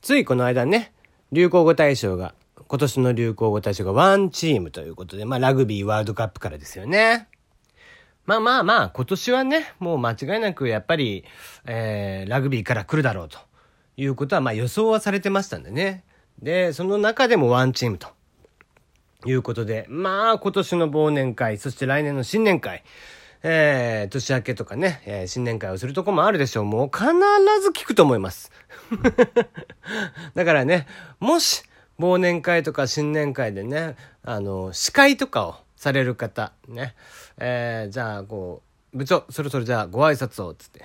ついこの間ね、流行語大賞が、今年の流行語大賞がワンチームということで、まあラグビーワールドカップからですよね。まあまあまあ、今年はね、もう間違いなくやっぱり、えー、ラグビーから来るだろうということは、まあ予想はされてましたんでね。で、その中でもワンチームということで、まあ今年の忘年会、そして来年の新年会、えー、年明けとかね、えー、新年会をするとこもあるでしょう。もう必ず聞くと思います。だからね、もし、忘年会とか新年会でね、あの、司会とかをされる方、ね、えー、じゃあ、こう、部長、そろそろじゃあご挨拶を、つって。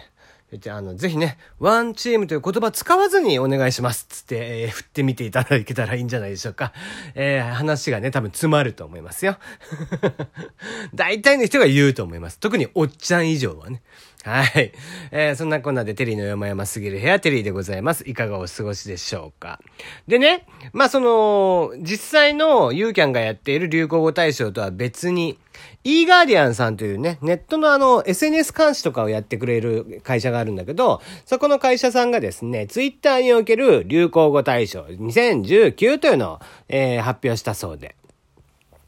あの、ぜひね、ワンチームという言葉使わずにお願いします。つって、えー、振ってみていただけたらいいんじゃないでしょうか。えー、話がね、多分詰まると思いますよ。大体の人が言うと思います。特におっちゃん以上はね。はい。えー、そんなこんなでテリーの山々すぎる部屋テリーでございます。いかがお過ごしでしょうか。でね、まあその、実際のユーキャンがやっている流行語大賞とは別に、e ガーディアンさんというね、ネットのあの、SNS 監視とかをやってくれる会社があるんだけど、そこの会社さんがですね、ツイッターにおける流行語大賞2019というのを、えー、発表したそうで。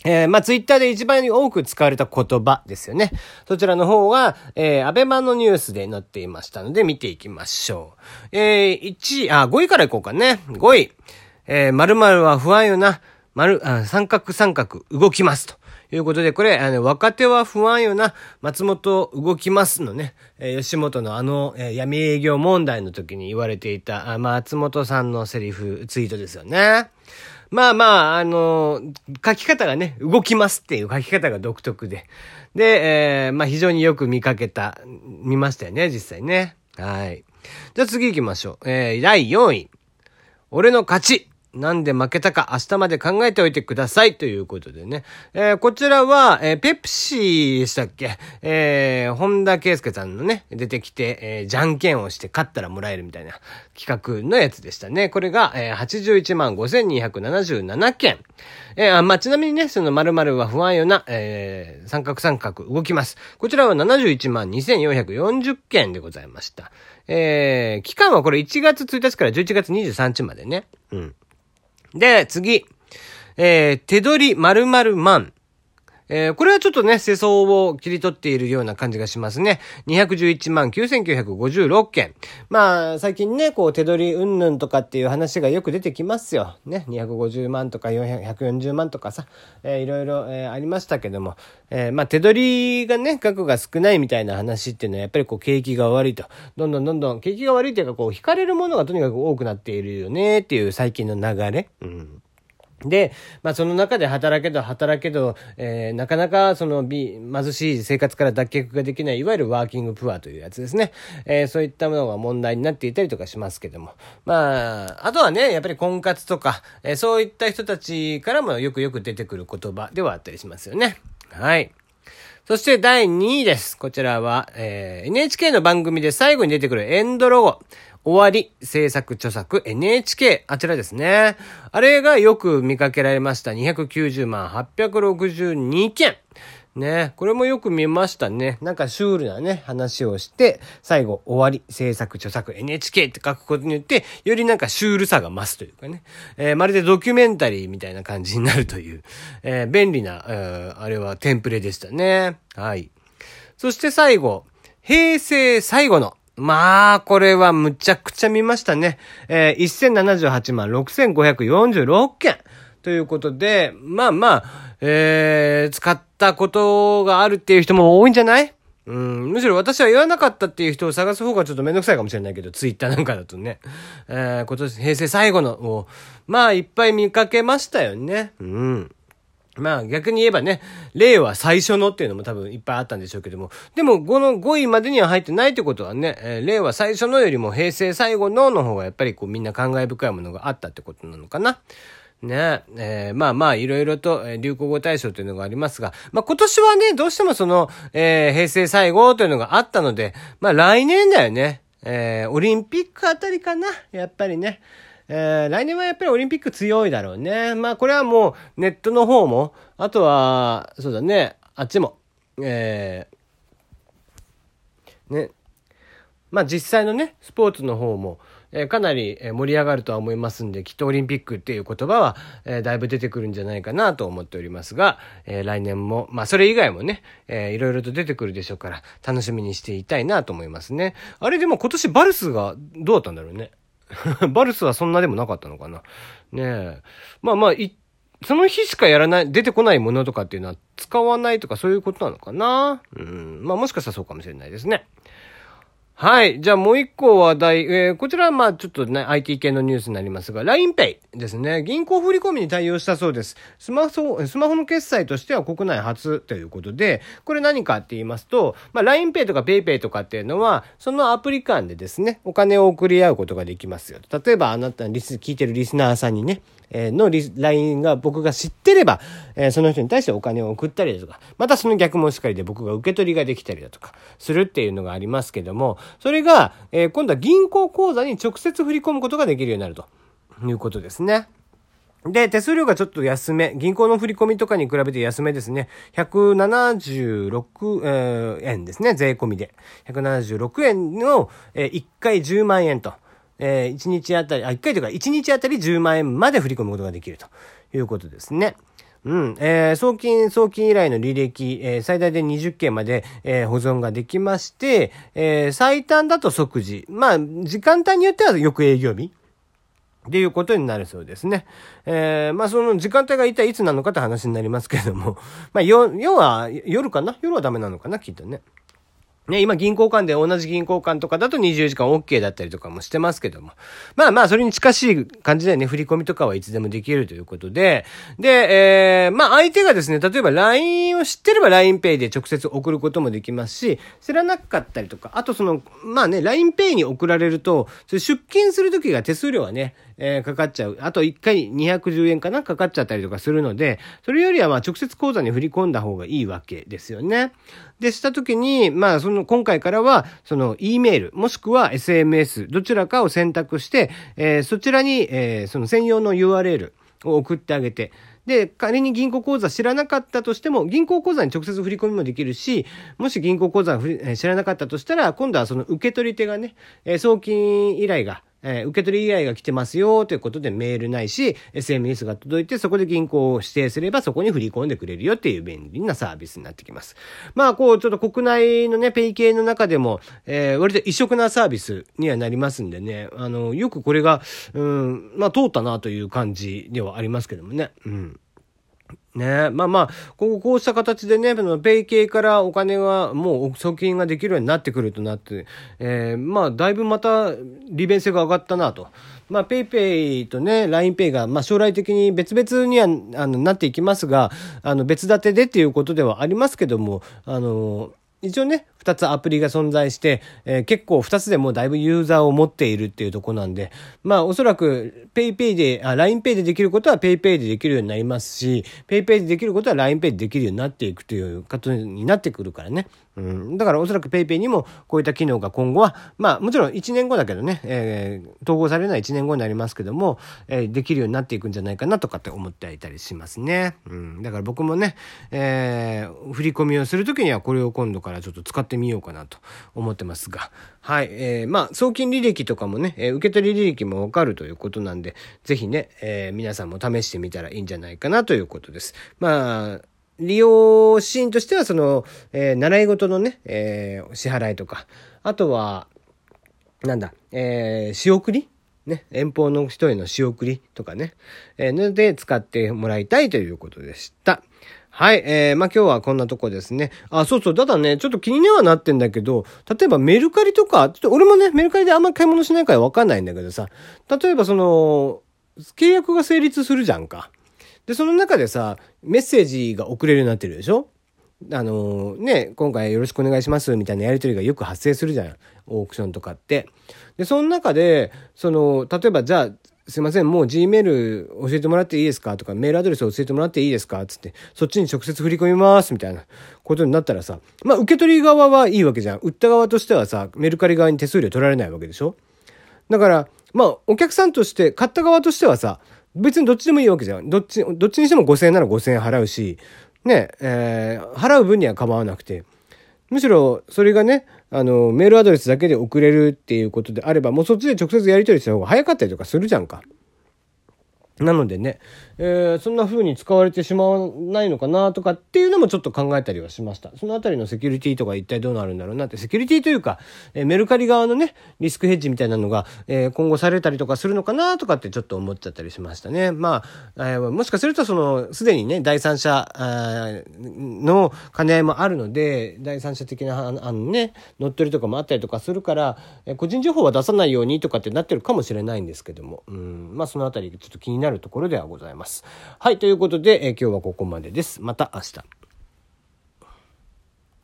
えー、まあ、ツイッターで一番多く使われた言葉ですよね。そちらの方は、えー、アベマのニュースで載っていましたので、見ていきましょう。えー、1位、あ、5位からいこうかね。5位。えー、〇〇は不安よな。丸、三角三角動きますと。いうことで、これ、あの、若手は不安よな、松本動きますのね、えー、吉本のあの、えー、闇営業問題の時に言われていた、あ松本さんのセリフ、ツイートですよね。まあまあ、あの、書き方がね、動きますっていう書き方が独特で。で、えー、まあ非常によく見かけた、見ましたよね、実際ね。はい。じゃあ次行きましょう。えー、第4位。俺の勝ちなんで負けたか明日まで考えておいてくださいということでね。えー、こちらは、えー、ペプシーでしたっけ？えー、本田圭佑さんのね、出てきて、えー、じゃんけんをして勝ったらもらえるみたいな企画のやつでしたね。これが、えー、81万5277件。えー、まあ、ちなみにね、その〇〇は不安よな、えー、三角三角動きます。こちらは71万2440件でございました。えー、期間はこれ1月1日から11月23日までね。うん。で、次。えー、手取り〇〇万。えー、これはちょっとね、世相を切り取っているような感じがしますね。211万9956件。まあ、最近ね、こう、手取りうんぬんとかっていう話がよく出てきますよ。ね、250万とか140万とかさ、えー、いろいろ、えー、ありましたけども、えー、まあ、手取りがね、額が少ないみたいな話っていうのは、やっぱりこう、景気が悪いと。どんどんどんどん、景気が悪いっていうか、こう、惹かれるものがとにかく多くなっているよねっていう最近の流れ。うん。で、まあその中で働けど働けど、えー、なかなかその貧しい生活から脱却ができない、いわゆるワーキングプアというやつですね。えー、そういったものが問題になっていたりとかしますけども。まあ、あとはね、やっぱり婚活とか、えー、そういった人たちからもよくよく出てくる言葉ではあったりしますよね。はい。そして第2位です。こちらは、えー、NHK の番組で最後に出てくるエンドロゴ。終わり、制作著作 NHK、あちらですね。あれがよく見かけられました。290万862件。ね、これもよく見ましたね。なんかシュールなね、話をして、最後、終わり、制作、著作、NHK って書くことによって、よりなんかシュールさが増すというかね。えー、まるでドキュメンタリーみたいな感じになるという、えー、便利な、えー、あれはテンプレでしたね。はい。そして最後、平成最後の、まあ、これはむちゃくちゃ見ましたね。えー、1078万6546件。ということで、まあまあ、えー、使ったことがあるっていう人も多いんじゃない？うん、むしろ私は言わなかったっていう人を探す方がちょっとめんどくさいかもしれないけど、ツイッターなんかだとね。えー、今年、平成最後のを、まあ、いっぱい見かけましたよね。うん。まあ逆に言えばね、令和最初のっていうのも多分いっぱいあったんでしょうけども、でもこの5位までには入ってないってことはね、えー、令和最初のよりも平成最後のの方がやっぱりこうみんな感慨深いものがあったってことなのかな。ねえー、まあまあ、いろいろと、流行語大賞というのがありますが、まあ今年はね、どうしてもその、えー、平成最後というのがあったので、まあ来年だよね。えー、オリンピックあたりかな。やっぱりね。えー、来年はやっぱりオリンピック強いだろうね。まあこれはもうネットの方も、あとは、そうだね、あっちも、えー、ね、まあ実際のね、スポーツの方も、えかなり盛り上がるとは思いますんで、きっとオリンピックっていう言葉は、えだいぶ出てくるんじゃないかなと思っておりますが、え来年も、まあそれ以外もね、えいろいろと出てくるでしょうから、楽しみにしていたいなと思いますね。あれでも今年バルスがどうだったんだろうね。バルスはそんなでもなかったのかな。ねえ。まあまあ、その日しかやらない、出てこないものとかっていうのは使わないとかそういうことなのかな。うん。まあもしかしたらそうかもしれないですね。はい。じゃあもう一個話題。えー、こちらはまあちょっとね、IT 系のニュースになりますが、LINEPay ですね。銀行振込に対応したそうです。スマホ、スマホの決済としては国内初ということで、これ何かって言いますと、まあ LINEPay とか PayPay とかっていうのは、そのアプリ間でですね、お金を送り合うことができますよ。例えばあなたリス、聞いてるリスナーさんにね、えの LINE が僕が知ってれば、えその人に対してお金を送ったりだとか、またその逆もしっかりで僕が受け取りができたりだとか、するっていうのがありますけども、それが、え今度は銀行口座に直接振り込むことができるようになるということですね。で、手数料がちょっと安め。銀行の振り込みとかに比べて安めですね。176、円ですね。税込みで。176円の、え1回10万円と。えー、1日あたり、あ、1回というか、1日あたり10万円まで振り込むことができるということですね。うん。えー、送金、送金以来の履歴、えー、最大で20件まで、えー、保存ができまして、えー、最短だと即時。まあ、時間帯によっては翌営業日。っていうことになるそうですね。えー、まあその時間帯が一体いつなのかって話になりますけれども、まあ、要は夜かな？夜はダメなのかな？きっとね。ね、今銀行間で同じ銀行間とかだと24時間 OK だったりとかもしてますけども。まあまあ、それに近しい感じでね、振り込みとかはいつでもできるということで、で、えー、まあ相手がですね、例えば LINE を知ってれば LINEPay で直接送ることもできますし、知らなかったりとか、あとその、まあね、LINEPay に送られると、出金するときが手数料はね、えー、かかっちゃう。あと1回210円かなかかっちゃったりとかするので、それよりはまあ直接口座に振り込んだ方がいいわけですよね。で、したときに、まあそのの今回からは、その E メール、もしくは SMS、どちらかを選択して、えー、そちらに、えー、その専用の URL を送ってあげて、で、仮に銀行口座知らなかったとしても、銀行口座に直接振り込みもできるし、もし銀行口座知らなかったとしたら、今度はその受け取り手がね、送金依頼がえー、受け取り依頼が来てますよということでメールないし、SMS が届いてそこで銀行を指定すればそこに振り込んでくれるよっていう便利なサービスになってきます。まあ、こう、ちょっと国内のね、ペイ系の中でも、えー、割と異色なサービスにはなりますんでね、あの、よくこれが、うん、まあ、通ったなという感じではありますけどもね。うん。ねまあまあ、こうこうした形でね、ペイ系からお金はもう送金ができるようになってくるとなって、えー、まあ、だいぶまた利便性が上がったなと。まあ、ペイペイとね、ラインペイが、まあ、将来的に別々には、あの、なっていきますが、あの、別立てでっていうことではありますけども、あの、一応ね、二つアプリが存在して、えー、結構二つでもだいぶユーザーを持っているっていうとこなんで、まあおそらく PayPay で、LINEPay でできることは PayPay でできるようになりますし、PayPay でできることは LINEPay でできるようになっていくということになってくるからね。うん。だからおそらく PayPay にもこういった機能が今後は、まあもちろん1年後だけどね、えー、統合されるのは1年後になりますけども、えー、できるようになっていくんじゃないかなとかって思っていたりしますね。うん。だから僕もね、えー、振り込みをするときにはこれを今度からちょっと使ってみようかなと思ってますが、はい。えー、まあ、送金履歴とかもね、えー、受け取り履歴もわかるということなんで、ぜひね、えー、皆さんも試してみたらいいんじゃないかなということです。まあ、利用シーンとしては、その、えー、習い事のね、えー、支払いとか、あとは、なんだ、えー、仕送りね、遠方の人への仕送りとかね、えー、ので使ってもらいたいということでした。はい。えー、まあ、今日はこんなとこですね。あ、そうそう。ただね、ちょっと気にはなってんだけど、例えばメルカリとか、ちょっと俺もね、メルカリであんまり買い物しないからわかんないんだけどさ、例えばその、契約が成立するじゃんか。で、その中でさ、メッセージが送れるようになってるでしょ？あのー、ね、今回よろしくお願いしますみたいなやりとりがよく発生するじゃん。オークションとかって。で、その中で、その、例えばじゃあ、すいません、もう Gmail 教えてもらっていいですか？とか、メールアドレス教えてもらっていいですか？つって、そっちに直接振り込みますみたいなことになったらさ、まあ受け取り側はいいわけじゃん。売った側としてはさ、メルカリ側に手数料取られないわけでしょ？だから、まあお客さんとして、買った側としてはさ、別にどっちでもいいわけじゃん。どっち、どっちにしても5000円なら5000円払うし、ね、えー、払う分には構わなくて、むしろそれがね、あの、メールアドレスだけで送れるっていうことであれば、もうそっちで直接やり取りした方が早かったりとかするじゃんか。なのでね、えー、そんな風に使われてしまわないのかなとかっていうのもちょっと考えたりはしました。そのあたりのセキュリティとか一体どうなるんだろうなって、セキュリティというか、えー、メルカリ側のね、リスクヘッジみたいなのが、えー、今後されたりとかするのかなとかってちょっと思っちゃったりしましたね。まあ、え、もしかするとその、すでにね、第三者の兼ね合いもあるので、第三者的な、あのね、乗っ取りとかもあったりとかするから、え、個人情報は出さないようにとかってなってるかもしれないんですけども、うん、まあそのあたりちょっと気になるところではございます。はい、ということで、えー、今日はここまでです。また明日。